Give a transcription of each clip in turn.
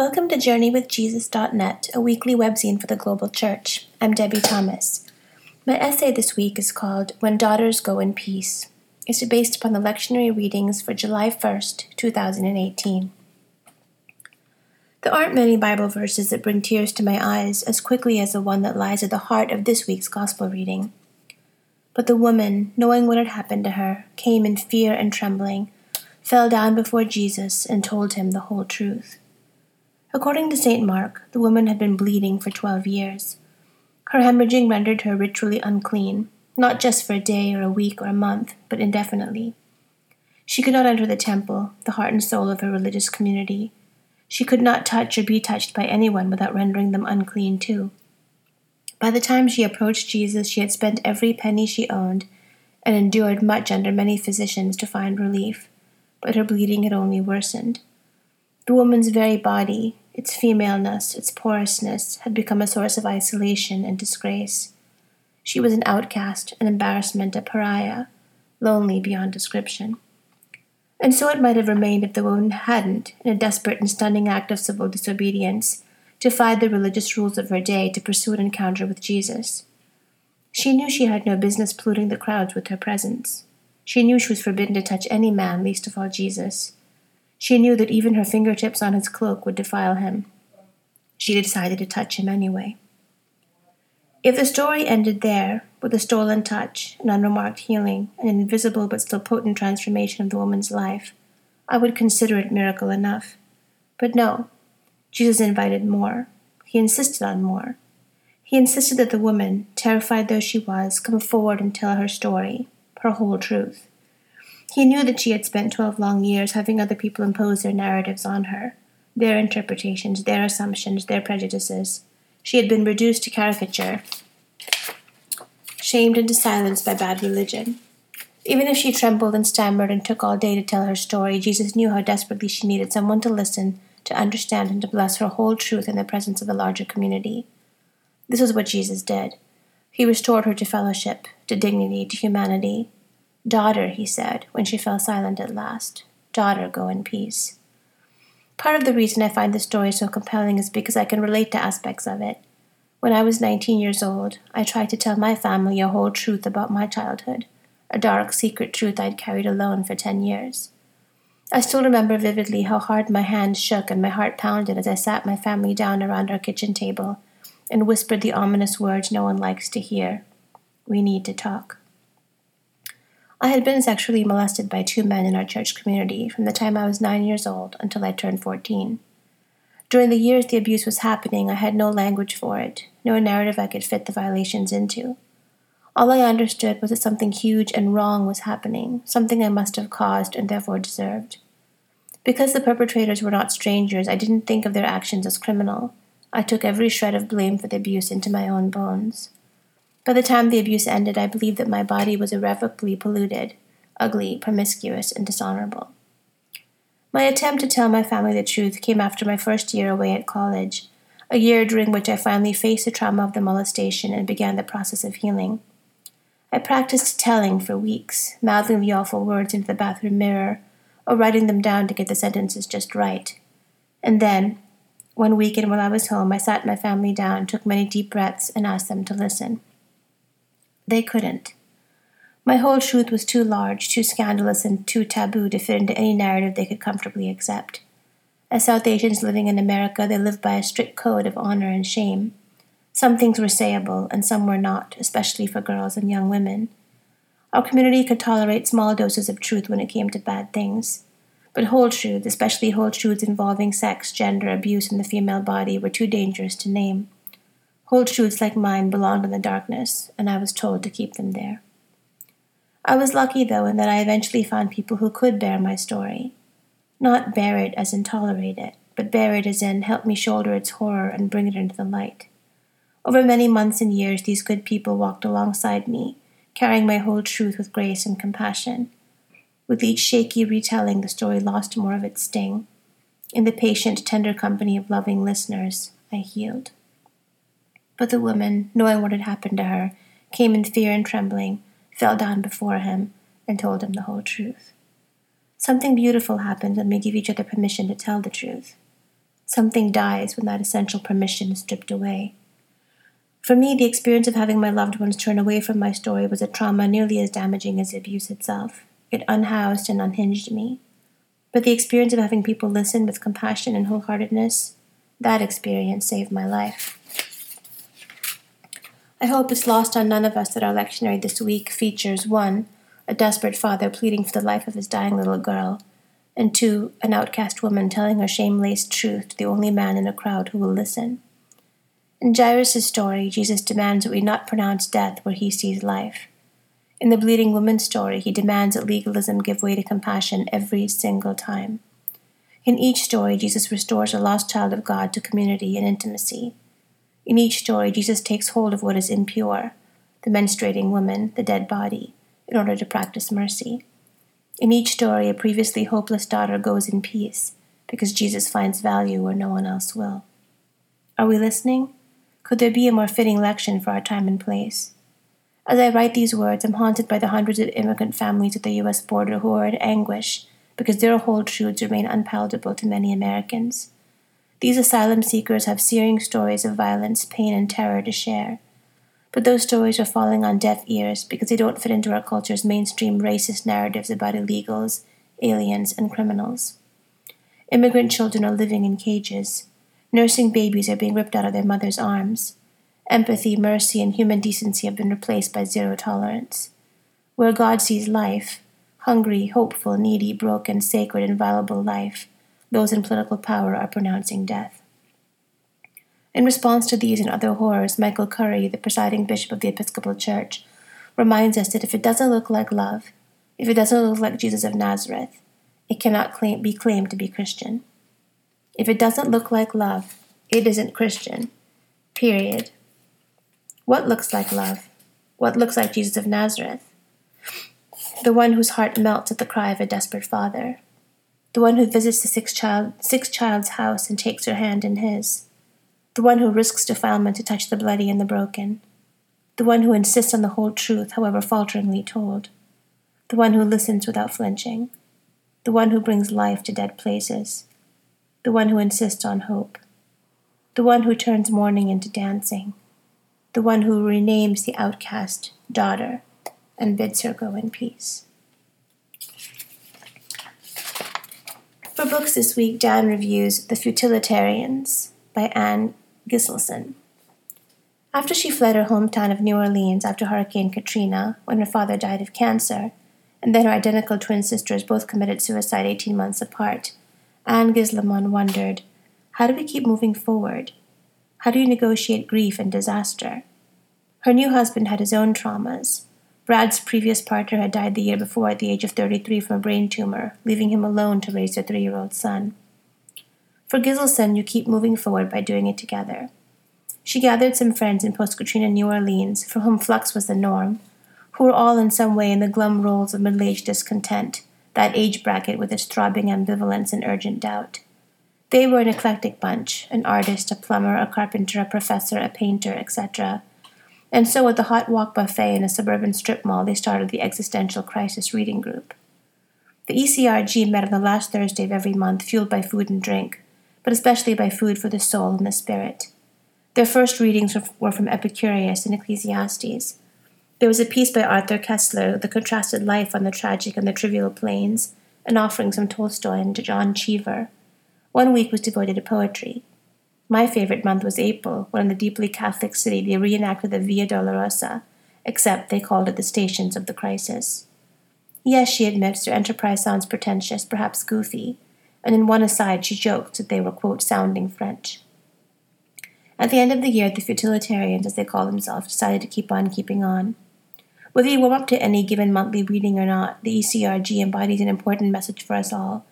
Welcome to JourneyWithJesus.net, a weekly webzine for the global church. I'm Debbie Thomas. My essay this week is called When Daughters Go in Peace. It's based upon the lectionary readings for July 1st, 2018. There aren't many Bible verses that bring tears to my eyes as quickly as the one that lies at the heart of this week's Gospel reading. But the woman, knowing what had happened to her, came in fear and trembling, fell down before Jesus, and told him the whole truth. According to St. Mark, the woman had been bleeding for twelve years. Her hemorrhaging rendered her ritually unclean, not just for a day or a week or a month, but indefinitely. She could not enter the temple, the heart and soul of her religious community. She could not touch or be touched by anyone without rendering them unclean too. By the time she approached Jesus, she had spent every penny she owned and endured much under many physicians to find relief, but her bleeding had only worsened. The woman's very body, its femaleness, its porousness, had become a source of isolation and disgrace. She was an outcast, an embarrassment, a pariah, lonely beyond description. And so it might have remained if the woman hadn't, in a desperate and stunning act of civil disobedience, defied the religious rules of her day to pursue an encounter with Jesus. She knew she had no business polluting the crowds with her presence. She knew she was forbidden to touch any man, least of all Jesus. She knew that even her fingertips on his cloak would defile him. She decided to touch him anyway. If the story ended there, with a stolen touch, an unremarked healing, an invisible but still potent transformation of the woman's life, I would consider it miracle enough. But no, Jesus invited more. He insisted on more. He insisted that the woman, terrified though she was, come forward and tell her story, her whole truth. He knew that she had spent twelve long years having other people impose their narratives on her, their interpretations, their assumptions, their prejudices. She had been reduced to caricature, shamed into silence by bad religion. Even if she trembled and stammered and took all day to tell her story, Jesus knew how desperately she needed someone to listen, to understand, and to bless her whole truth in the presence of a larger community. This was what Jesus did. He restored her to fellowship, to dignity, to humanity. Daughter, he said, when she fell silent at last, daughter, go in peace. Part of the reason I find this story so compelling is because I can relate to aspects of it. When I was 19 years old, I tried to tell my family a whole truth about my childhood, a dark, secret truth I'd carried alone for 10 years. I still remember vividly how hard my hands shook and my heart pounded as I sat my family down around our kitchen table and whispered the ominous words no one likes to hear We need to talk. I had been sexually molested by two men in our church community from the time I was nine years old until I turned 14. During the years the abuse was happening, I had no language for it, no narrative I could fit the violations into. All I understood was that something huge and wrong was happening, something I must have caused and therefore deserved. Because the perpetrators were not strangers, I didn't think of their actions as criminal. I took every shred of blame for the abuse into my own bones. By the time the abuse ended, I believed that my body was irrevocably polluted, ugly, promiscuous, and dishonorable. My attempt to tell my family the truth came after my first year away at college, a year during which I finally faced the trauma of the molestation and began the process of healing. I practiced telling for weeks, mouthing the awful words into the bathroom mirror, or writing them down to get the sentences just right. And then, one weekend while I was home, I sat my family down, took many deep breaths, and asked them to listen. They couldn't. My whole truth was too large, too scandalous, and too taboo to fit into any narrative they could comfortably accept. As South Asians living in America, they lived by a strict code of honor and shame. Some things were sayable, and some were not, especially for girls and young women. Our community could tolerate small doses of truth when it came to bad things. But whole truths, especially whole truths involving sex, gender, abuse, and the female body, were too dangerous to name. Whole truths like mine belonged in the darkness, and I was told to keep them there. I was lucky, though, in that I eventually found people who could bear my story. Not bear it as in tolerate it, but bear it as in help me shoulder its horror and bring it into the light. Over many months and years, these good people walked alongside me, carrying my whole truth with grace and compassion. With each shaky retelling, the story lost more of its sting. In the patient, tender company of loving listeners, I healed. But the woman, knowing what had happened to her, came in fear and trembling, fell down before him, and told him the whole truth. Something beautiful happens when we give each other permission to tell the truth. Something dies when that essential permission is stripped away. For me, the experience of having my loved ones turn away from my story was a trauma nearly as damaging as the abuse itself. It unhoused and unhinged me. But the experience of having people listen with compassion and wholeheartedness, that experience saved my life. I hope it's lost on none of us that our lectionary this week features one, a desperate father pleading for the life of his dying little girl, and two, an outcast woman telling her shame laced truth to the only man in a crowd who will listen. In Jairus' story, Jesus demands that we not pronounce death where he sees life. In the bleeding woman's story, he demands that legalism give way to compassion every single time. In each story, Jesus restores a lost child of God to community and intimacy. In each story, Jesus takes hold of what is impure the menstruating woman, the dead body in order to practice mercy. In each story, a previously hopeless daughter goes in peace because Jesus finds value where no one else will. Are we listening? Could there be a more fitting lection for our time and place? As I write these words, I'm haunted by the hundreds of immigrant families at the U.S. border who are in anguish because their whole truths remain unpalatable to many Americans. These asylum seekers have searing stories of violence, pain, and terror to share. But those stories are falling on deaf ears because they don't fit into our culture's mainstream racist narratives about illegals, aliens, and criminals. Immigrant children are living in cages. Nursing babies are being ripped out of their mother's arms. Empathy, mercy, and human decency have been replaced by zero tolerance. Where God sees life, hungry, hopeful, needy, broken, sacred, and valuable life, those in political power are pronouncing death. In response to these and other horrors, Michael Curry, the presiding bishop of the Episcopal Church, reminds us that if it doesn't look like love, if it doesn't look like Jesus of Nazareth, it cannot claim, be claimed to be Christian. If it doesn't look like love, it isn't Christian. Period. What looks like love? What looks like Jesus of Nazareth? The one whose heart melts at the cry of a desperate father. The one who visits the sick, child, sick child's house and takes her hand in his. The one who risks defilement to touch the bloody and the broken, the one who insists on the whole truth, however falteringly told, the one who listens without flinching, the one who brings life to dead places, the one who insists on hope, the one who turns mourning into dancing, the one who renames the outcast daughter and bids her go in peace. For books this week, Dan reviews The Futilitarians by Anne Gisleson. After she fled her hometown of New Orleans after Hurricane Katrina, when her father died of cancer, and then her identical twin sisters both committed suicide 18 months apart, Anne Gisleson wondered how do we keep moving forward? How do you negotiate grief and disaster? Her new husband had his own traumas. Brad's previous partner had died the year before at the age of 33 from a brain tumor, leaving him alone to raise their three year old son. For Gisleson, you keep moving forward by doing it together. She gathered some friends in post Katrina New Orleans, for whom flux was the norm, who were all in some way in the glum roles of middle aged discontent, that age bracket with its throbbing ambivalence and urgent doubt. They were an eclectic bunch an artist, a plumber, a carpenter, a professor, a painter, etc. And so, at the Hot Wok Buffet in a suburban strip mall, they started the Existential Crisis Reading Group. The ECRG met on the last Thursday of every month, fueled by food and drink, but especially by food for the soul and the spirit. Their first readings were from Epicurus and Ecclesiastes. There was a piece by Arthur Koestler, The Contrasted Life on the Tragic and the Trivial Planes, and offerings from Tolstoy and John Cheever. One week was devoted to poetry. My favorite month was April, when in the deeply Catholic city they reenacted the Via Dolorosa, except they called it the Stations of the Crisis. Yes, she admits their enterprise sounds pretentious, perhaps goofy, and in one aside she joked that they were, quote, sounding French. At the end of the year, the futilitarians, as they call themselves, decided to keep on keeping on. Whether you warm up to any given monthly reading or not, the ECRG embodies an important message for us all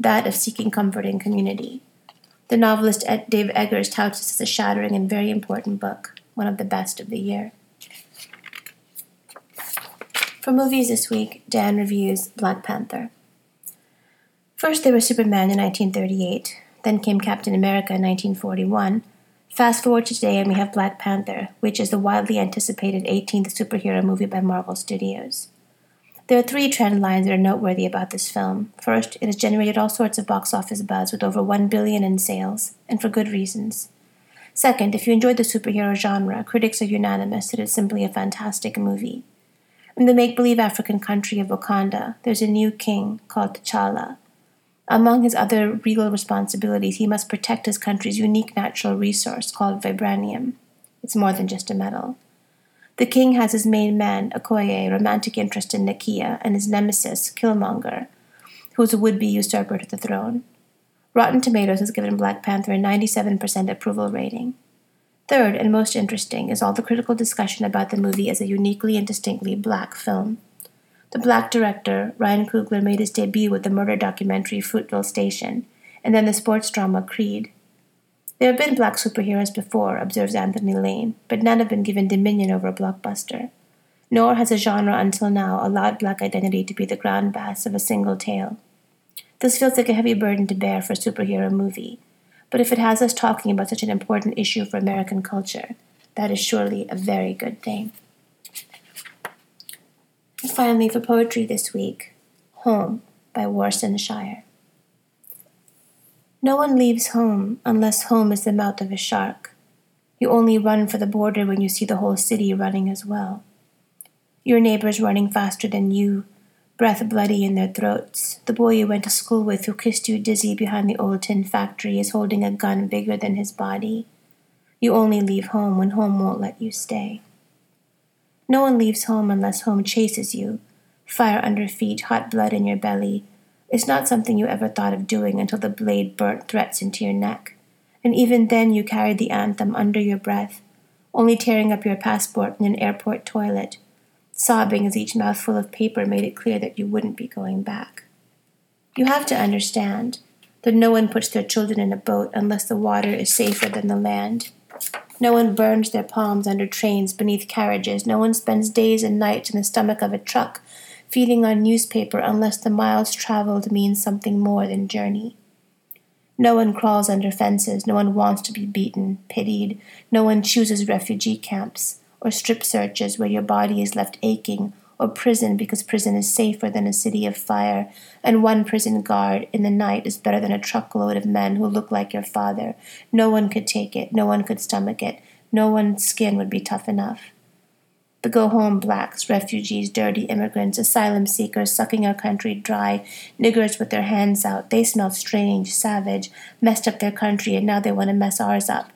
that of seeking comfort in community. The novelist Dave Eggers touts this as a shattering and very important book, one of the best of the year. For movies this week, Dan reviews Black Panther. First, there was Superman in 1938, then came Captain America in 1941. Fast forward to today, and we have Black Panther, which is the widely anticipated 18th superhero movie by Marvel Studios. There are three trend lines that are noteworthy about this film. First, it has generated all sorts of box office buzz with over 1 billion in sales, and for good reasons. Second, if you enjoyed the superhero genre, critics are unanimous that it's simply a fantastic movie. In the make believe African country of Wakanda, there's a new king called T'Challa. Among his other regal responsibilities, he must protect his country's unique natural resource called vibranium. It's more than just a metal. The king has his main man, Okoye, romantic interest in Nakia, and his nemesis, Killmonger, who is a would be usurper to the throne. Rotten Tomatoes has given Black Panther a 97% approval rating. Third, and most interesting, is all the critical discussion about the movie as a uniquely and distinctly black film. The black director, Ryan Coogler, made his debut with the murder documentary Fruitvale Station, and then the sports drama Creed. There have been black superheroes before, observes Anthony Lane, but none have been given dominion over a blockbuster. Nor has a genre until now allowed black identity to be the ground bass of a single tale. This feels like a heavy burden to bear for a superhero movie, but if it has us talking about such an important issue for American culture, that is surely a very good thing. Finally, for poetry this week, Home by Warsan Shire. No one leaves home unless home is the mouth of a shark. You only run for the border when you see the whole city running as well. Your neighbors running faster than you, breath bloody in their throats. The boy you went to school with who kissed you dizzy behind the old tin factory is holding a gun bigger than his body. You only leave home when home won't let you stay. No one leaves home unless home chases you. Fire under feet, hot blood in your belly, is not something you ever thought of doing until the blade burnt threats into your neck. And even then, you carried the anthem under your breath, only tearing up your passport in an airport toilet, sobbing as each mouthful of paper made it clear that you wouldn't be going back. You have to understand that no one puts their children in a boat unless the water is safer than the land. No one burns their palms under trains beneath carriages. No one spends days and nights in the stomach of a truck feeding on newspaper unless the miles traveled means something more than journey. No one crawls under fences, no one wants to be beaten, pitied, no one chooses refugee camps or strip searches where your body is left aching, or prison because prison is safer than a city of fire, and one prison guard in the night is better than a truckload of men who look like your father. No one could take it, no one could stomach it, no one's skin would be tough enough. The go home blacks, refugees, dirty immigrants, asylum seekers sucking our country dry, niggers with their hands out, they smell strange, savage, messed up their country, and now they want to mess ours up.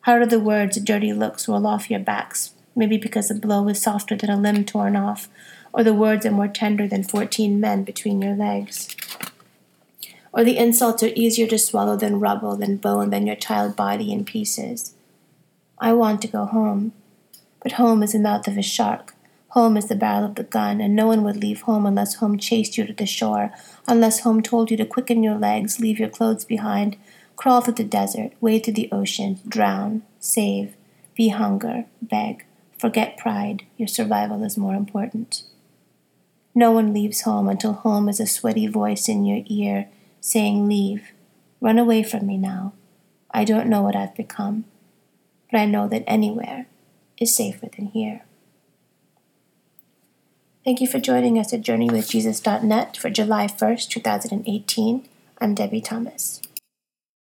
How do the words, dirty looks, roll off your backs? Maybe because a blow is softer than a limb torn off, or the words are more tender than fourteen men between your legs. Or the insults are easier to swallow than rubble, than bone, than your child body in pieces. I want to go home. But home is the mouth of a shark. Home is the barrel of the gun, and no one would leave home unless home chased you to the shore, unless home told you to quicken your legs, leave your clothes behind, crawl through the desert, wade through the ocean, drown, save, be hunger, beg, forget pride, your survival is more important. No one leaves home until home is a sweaty voice in your ear saying, Leave, run away from me now. I don't know what I've become, but I know that anywhere is safer than here. Thank you for joining us at JourneyWithJesus.net for July 1st, 2018. I'm Debbie Thomas.